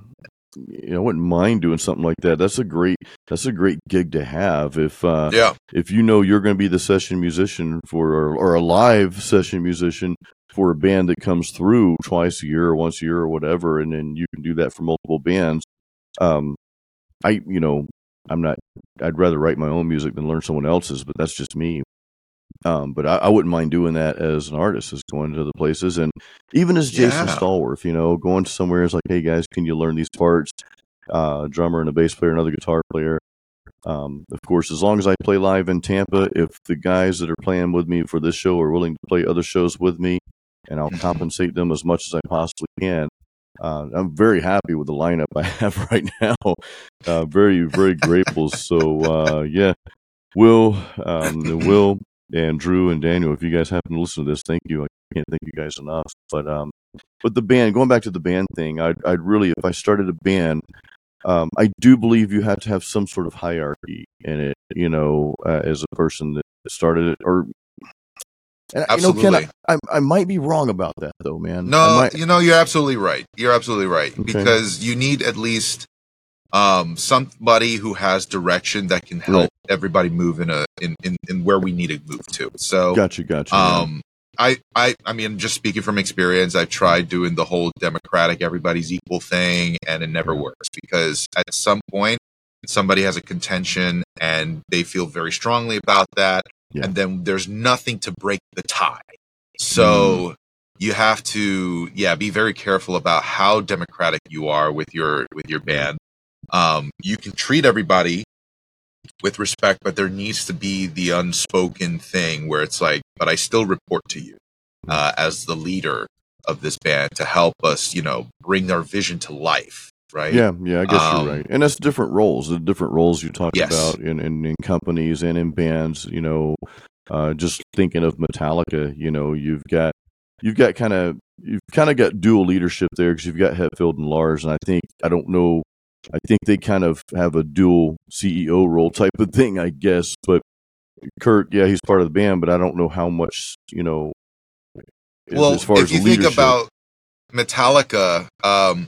you know, I wouldn't mind doing something like that. That's a great, that's a great gig to have. If uh, yeah, if you know you're going to be the session musician for or, or a live session musician for a band that comes through twice a year or once a year or whatever and then you can do that for multiple bands um i you know i'm not i'd rather write my own music than learn someone else's but that's just me um but i, I wouldn't mind doing that as an artist is going to the places and even as jason Yeah. stallworth you know going to somewhere is like hey guys can you learn these parts uh, drummer and a bass player, another guitar player. Um, of course, as long as I play live in Tampa, if the guys that are playing with me for this show are willing to play other shows with me, and I'll compensate them as much as I possibly can. Uh, I'm very happy with the lineup I <laughs> have right now. Uh, very, very grateful. So, uh, yeah, Will, um, <laughs> Will, and Drew and Daniel, if you guys happen to listen to this, thank you. I can't thank you guys enough. But, um, but the band, going back to the band thing, I'd, I'd really, if I started a band, um, I do believe you have to have some sort of hierarchy in it, you know, uh, as a person that started it, or and absolutely. you know, Ken, I, I, I, might be wrong about that though, man. No, you know, you're absolutely right. You're absolutely right okay. because you need at least um, somebody who has direction that can help right. everybody move in a in, in, in where we need to move to. So, gotcha, gotcha. Um, I, I, I mean, just speaking from experience, I've tried doing the whole democratic, everybody's equal thing, and it never works because at some point somebody has a contention and they feel very strongly about that, yeah. and then there's nothing to break the tie. So mm. you have to, yeah, be very careful about how democratic you are with your with your band. Um, you can treat everybody with respect, but there needs to be the unspoken thing where it's like, but I still report to you uh, as the leader of this band to help us, you know, bring our vision to life. Right. Yeah. Yeah. I guess um, you're right. And that's different roles, the different roles you talk yes. about in, in, in, companies and in bands, you know, uh, just thinking of Metallica, you know, you've got, you've got kind of, you've kind of got dual leadership there because you've got Hetfield and Lars. And I think, I don't know I think they kind of have a dual CEO role type of thing, I guess. But Kirk, yeah, he's part of the band, but I don't know how much, you know. Well, as far if as you leadership. think about Metallica, um,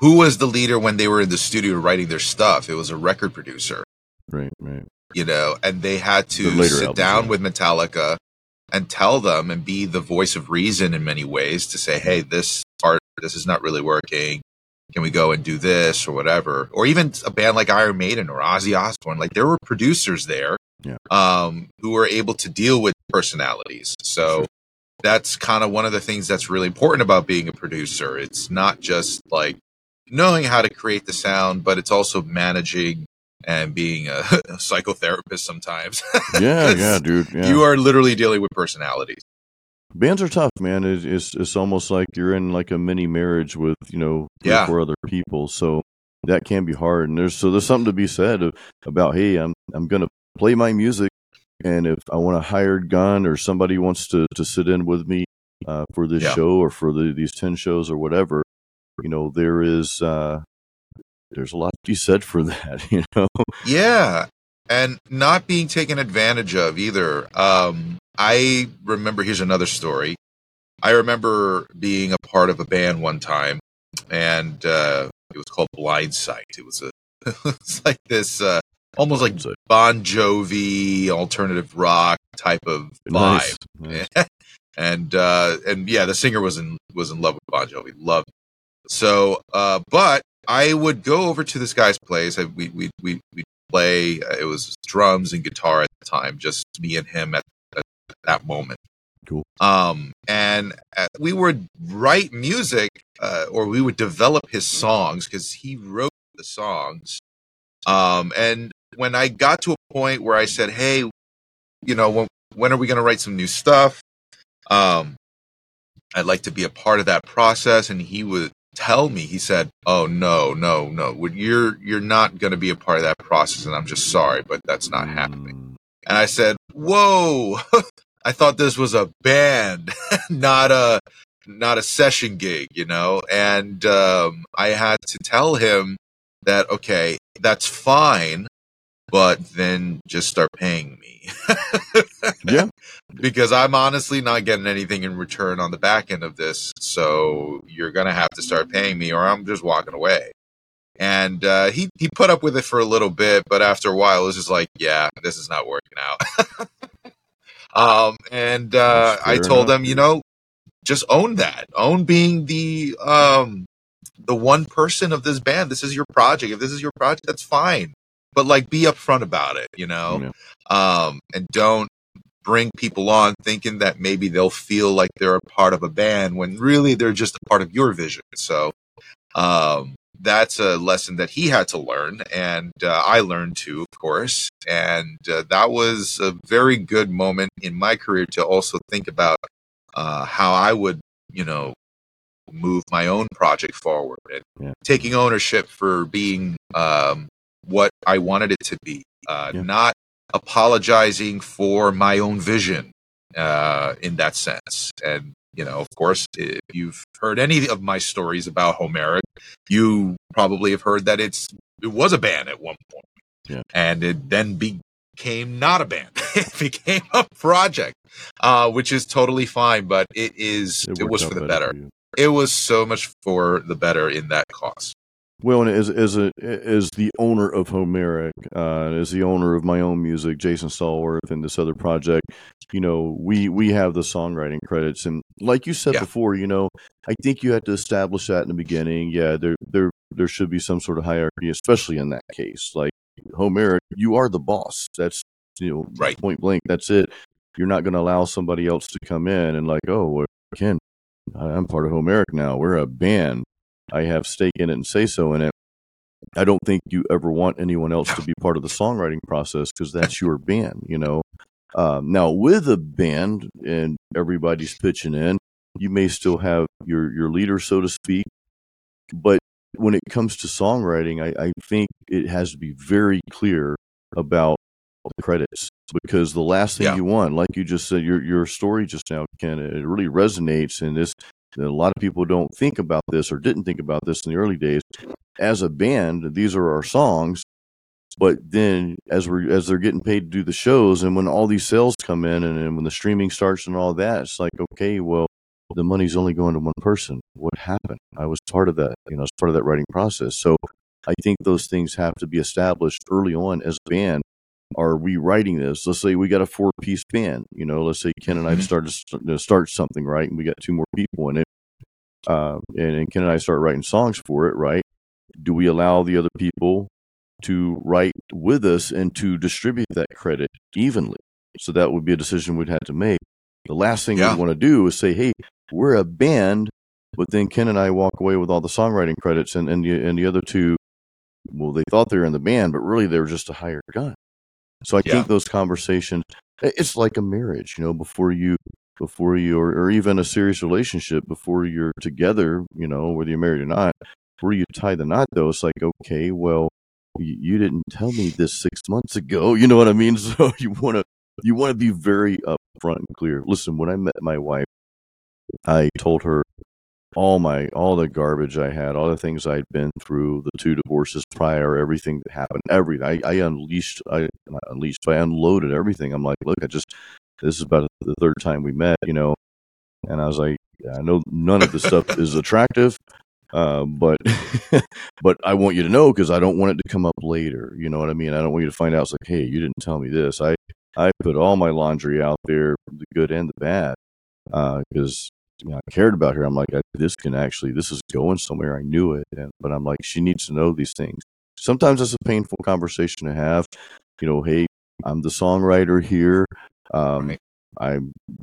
who was the leader when they were in the studio writing their stuff? It was a record producer. Right, right. You know, and they had to the sit albums, down yeah. with Metallica and tell them and be the voice of reason in many ways to say, hey, this part, this is not really working can we go and do this or whatever? Or even a band like Iron Maiden or Ozzy Osbourne, like there were producers there yeah. um, who were able to deal with personalities. So sure. that's kind of one of the things that's really important about being a producer. It's not just like knowing how to create the sound, but it's also managing and being a, a <laughs> psychotherapist sometimes. yeah, yeah, <laughs> dude. Yeah. You are literally dealing with personalities bands are tough, man. It's, it's, it's almost like you're in like a mini marriage with you know yeah. four other people. So that can be hard. And there's so there's something to be said about hey, I'm I'm gonna play my music, and if I want a hired gun or somebody wants to to sit in with me uh, for this yeah. show or for the, these ten shows or whatever, you know, there is uh, there's a lot to be said for <laughs> that. You know. Yeah, and not being taken advantage of either. Um, I remember here's another story. I remember being a part of a band one time, and uh, it was called Blind Sight. It was a <laughs> it's like this uh, almost like Bon Jovi alternative rock type of vibe. Nice. <laughs> Nice. and uh, and yeah, the singer was in was in love with Bon Jovi. Loved. It. So, uh, but I would go over to this guy's place. We we we we play. It was drums and guitar at the time, just me and him at that moment. Cool. Um, and uh, we would write music, uh, or we would develop his songs because he wrote the songs. Um, and when I got to a point where I said, "Hey, you know, when, when are we going to write some new stuff?" Um, I'd like to be a part of that process, and he would tell me. He said, "Oh no, no, no, Would you're you're not going to be a part of that process, and I'm just sorry, but that's not happening." And I said, "Whoa." <laughs> I thought this was a band, <laughs> not a not a session gig, you know. And um, I had to tell him that okay, that's fine, but then just start paying me. <laughs> yeah, because I'm honestly not getting anything in return on the back end of this. So you're gonna have to start paying me, or I'm just walking away. And uh, he he put up with it for a little bit, but after a while, it was just like, yeah, this is not working out. <laughs> Um, and uh, I told enough. them, you know, just own that. Own being the um, the one person of this band. This is your project. If this is your project, that's fine. But like, be upfront about it, you know, yeah. um, and don't bring people on thinking that maybe they'll feel like they're a part of a band when really they're just a part of your vision. So, um, that's a lesson that he had to learn, and uh, I learned too, of course. And uh, that was a very good moment in my career to also think about uh, how I would, you know, move my own project forward and yeah. taking ownership for being um, what I wanted it to be, uh, yeah. not apologizing for my own vision uh, in that sense. And you know, of course, if you've heard any of my stories about Homeric, you probably have heard that it's it was a band at one point, yeah. and it then became not a band. <laughs> it became a project, uh, which is totally fine. But it is it, it was for the better. better it was so much for the better in that cause. Well, and as as a as the owner of Homeric, uh, as the owner of my own music, Jason Stallworth, and this other project, you know, we we have the songwriting credits, and like you said yeah. before, you know, I think you had to establish that in the beginning. Yeah, there there there should be some sort of hierarchy, especially in that case. Like Homeric, you are the boss. That's you know, right. point blank. That's it. You're not going to allow somebody else to come in and like, oh, well, Ken, I'm part of Homeric now. We're a band. I have stake in it and say so in it. I don't think you ever want anyone else to be part of the songwriting process because that's your band, you know. Um, now, with a band and everybody's pitching in, you may still have your your leader, so to speak. But when it comes to songwriting, I, I think it has to be very clear about the credits because the last thing yeah. you want, like you just said, your your story just now, Ken, it really resonates, and this a lot of people don't think about this or didn't think about this in the early days. As a band, these are our songs, but then as we're as they're getting paid to do the shows, and when all these sales come in, and, and when the streaming starts and all that, it's like okay, well, the money's only going to one person. What happened? I was part of that, you know, as part of that writing process. So I think those things have to be established early on as a band are we writing this? Let's say we got a four piece band. You know, let's say Ken and I mm-hmm. started to start something, right? And we got two more people in it. Uh, and, and Ken and I start writing songs for it, right? Do we allow the other people to write with us and to distribute that credit evenly? So that would be a decision we'd have to make. The last thing yeah. we want to do is say, hey, we're a band, but then Ken and I walk away with all the songwriting credits and, and, the, and the other two, well, they thought they were in the band, but really they were just a hired gun. So I yeah. think those conversations, it's like a marriage, you know, before you, before you, or, or even a serious relationship, before you're together, you know, whether you're married or not, before you tie the knot, though, it's like, okay, well, you, you didn't tell me this six months ago. <laughs> You know what I mean? <laughs> So you want to, you want to be very upfront and clear. Listen, when I met my wife, I told her all my all the garbage I had, all the things I'd been through, the two divorces prior, everything that happened, everything. I, I unleashed, I unleashed, I unloaded everything. I'm like, look, I just this is about the third time we met, you know, and I was like, I know none of this stuff <laughs> is attractive, uh, but <laughs> but I want you to know because I don't want it to come up later. You know what I mean? I don't want you to find out. It's like, hey, you didn't tell me this. I I put all my laundry out there, the good and the bad, because uh, you know, I cared about her. I'm like, this can actually, this is going somewhere. I knew it, and, but I'm like, she needs to know these things. Sometimes it's a painful conversation to have. You know, hey, I'm the songwriter here. Um, right. I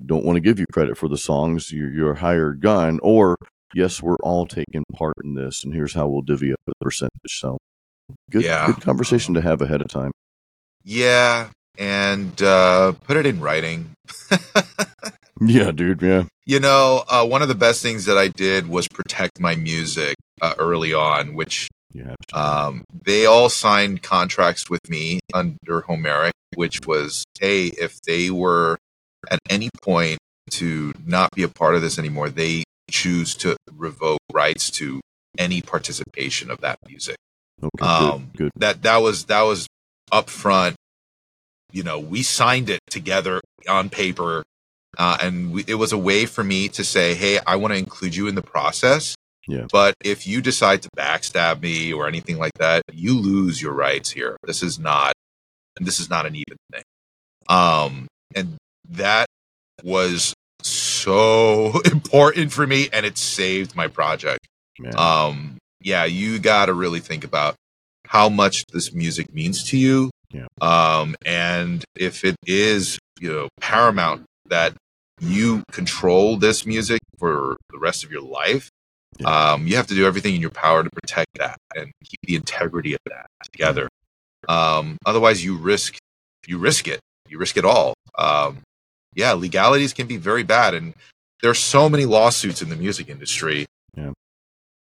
don't want to give you credit for the songs. You're, you're a hired gun, or yes, we're all taking part in this, and here's how we'll divvy up the percentage. So, good, yeah. good conversation to have ahead of time. Yeah, and uh, put it in writing. <laughs> Yeah, dude. Yeah. You know, uh, one of the best things that I did was protect my music uh, early on, which yeah, um, they all signed contracts with me under Homeric, which was, hey, if they were at any point to not be a part of this anymore, they choose to revoke rights to any participation of that music. Okay, um, good, good. That that was that was upfront. You know, we signed it together on paper uh, and we, it was a way for me to say, hey, I want to include you in the process. Yeah. But if you decide to backstab me or anything like that, you lose your rights here. This is not, and this is not an even thing. Um, and that was so <laughs> important for me, and it saved my project. Man. Um, yeah, you got to really think about how much this music means to you. Yeah. Um, and if it is, you know, paramount that you control this music for the rest of your life, Yeah. Um, you have to do everything in your power to protect that and keep the integrity of that together. Um, otherwise, you risk you risk it. You risk it all. Um, yeah, legalities can be very bad, and there's so many lawsuits in the music industry.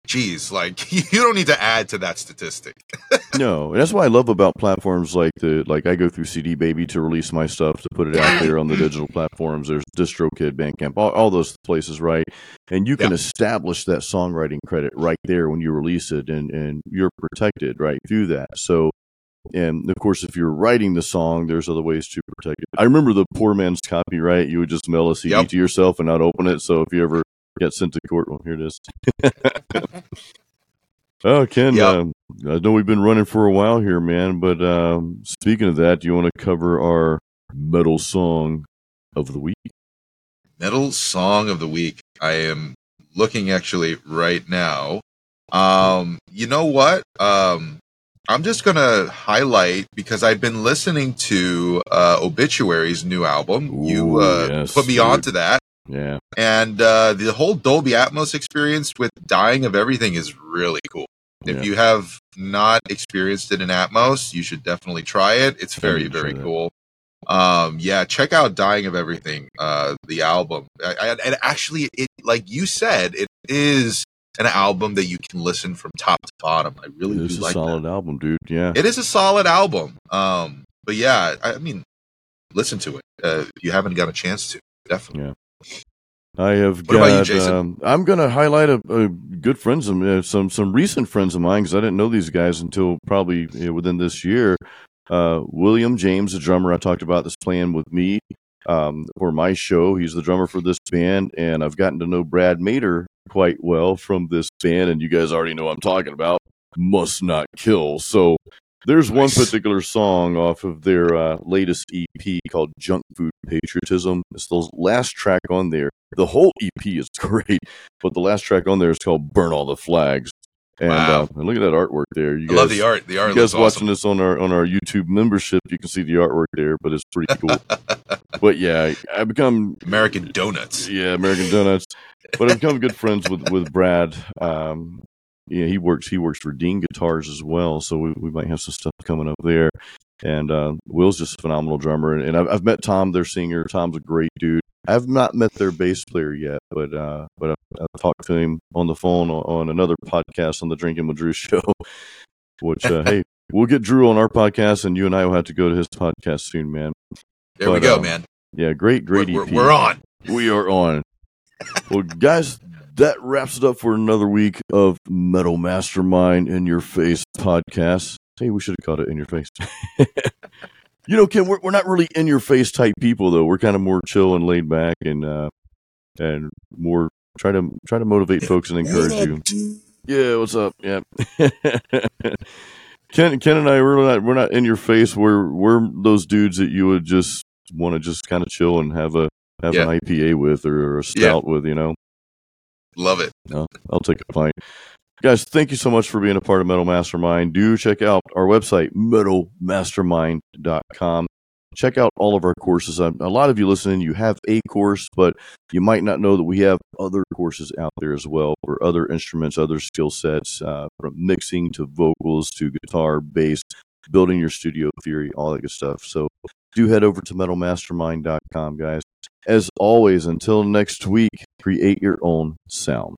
Yeah. Geez, like <laughs> you don't need to add to that statistic. <laughs> no, and that's what I love about platforms like the like I go through CD Baby to release my stuff to put it out there on the digital platforms. There's DistroKid, Bandcamp, all, all those places, right? And you can establish that songwriting credit right there when you release it, and and you're protected right through that. So and of course, if you're writing the song, there's other ways to protect it. I remember the poor man's copyright. You would just mail a CD yep. to yourself and not open it. So if you ever get sent to court, well, here it is. <laughs> oh, Ken, yep. uh, I know we've been running for a while here, man. But um, speaking of that, do you want to cover our metal song of the week? Metal song of the week. I am looking actually right now. Um, you know what? Um, I'm just gonna highlight because I've been listening to uh, Obituary's new album. Ooh, you uh, yes, put me dude. onto that. Yeah. And uh, the whole Dolby Atmos experience with Dying of Everything is really cool. If yeah. you have not experienced it in Atmos, you should definitely try it. It's very, very cool. Um, yeah, check out Dying of Everything, uh, the album. I, I, and actually, it like you said, it is an album that you can listen from top to bottom. I really it is do a like solid that. album, dude. Yeah, it is a solid album. Um, but yeah, I, I mean, listen to it uh, if you haven't got a chance to. Definitely. Yeah. I have what got. You, um, I'm going to highlight a, a, good friends of uh, some some recent friends of mine because I didn't know these guys until probably you know, within this year. Uh, William James, the drummer I talked about, this playing with me um, for my show. He's the drummer for this band, and I've gotten to know Brad Mater quite well from this band, and you guys already know I'm talking about. Must Not Kill. So there's one particular song off of their uh, latest EP called Junk Food Patriotism. It's the last track on there. The whole EP is <laughs> great, but the last track on there is called Burn All the Flags. And, wow. uh, and look at that artwork there. You guys, love the art. The art. You guys watching awesome. this on our on our YouTube membership, you can see the artwork there, but it's pretty cool. <laughs> but yeah, I become American Donuts. Yeah, American Donuts. But I've become good friends with with Brad. Um, yeah, he works he works for Dean Guitars as well, so we, we might have some stuff coming up there. And uh, Will's just a phenomenal drummer, and, and I've, I've met Tom, their singer. Tom's a great dude. I've not met their bass player yet, but uh, but I've, I've, talked to him on the phone on another podcast on the Drinking with Drew show. <laughs> Which uh, hey, we'll get Drew on our podcast, and you and I will have to go to his podcast soon, man. There but, we go, uh, man. Yeah, great, great we're. We're on. We are on. well, guys, that wraps it up for another week of Metal Mastermind in Your Face podcast. Hey, we should have caught it in your face. <laughs> You know, Ken, we're, we're not really in your face type people though. We're kind of more chill and laid back and uh and more try to try to motivate folks and encourage you. Yeah, what's up? Yeah. <laughs> Ken Ken and I we're not we're not in your face. We're we're those dudes that you would just want to just kind of chill and have a have yeah. an IPA with or, or a stout yeah. with, you know. Love it. No, I'll take a pint. Guys, thank you so much for being a part of Metal Mastermind. Do check out our website, metalmastermind.com. Check out all of our courses. A lot of you listening, you have a course, but you might not know that we have other courses out there as well for other instruments, other skill sets, uh, from mixing to vocals to guitar, bass, building your studio theory, all that good stuff. So do head over to metalmastermind.com, guys. As always, until next week, create your own sound.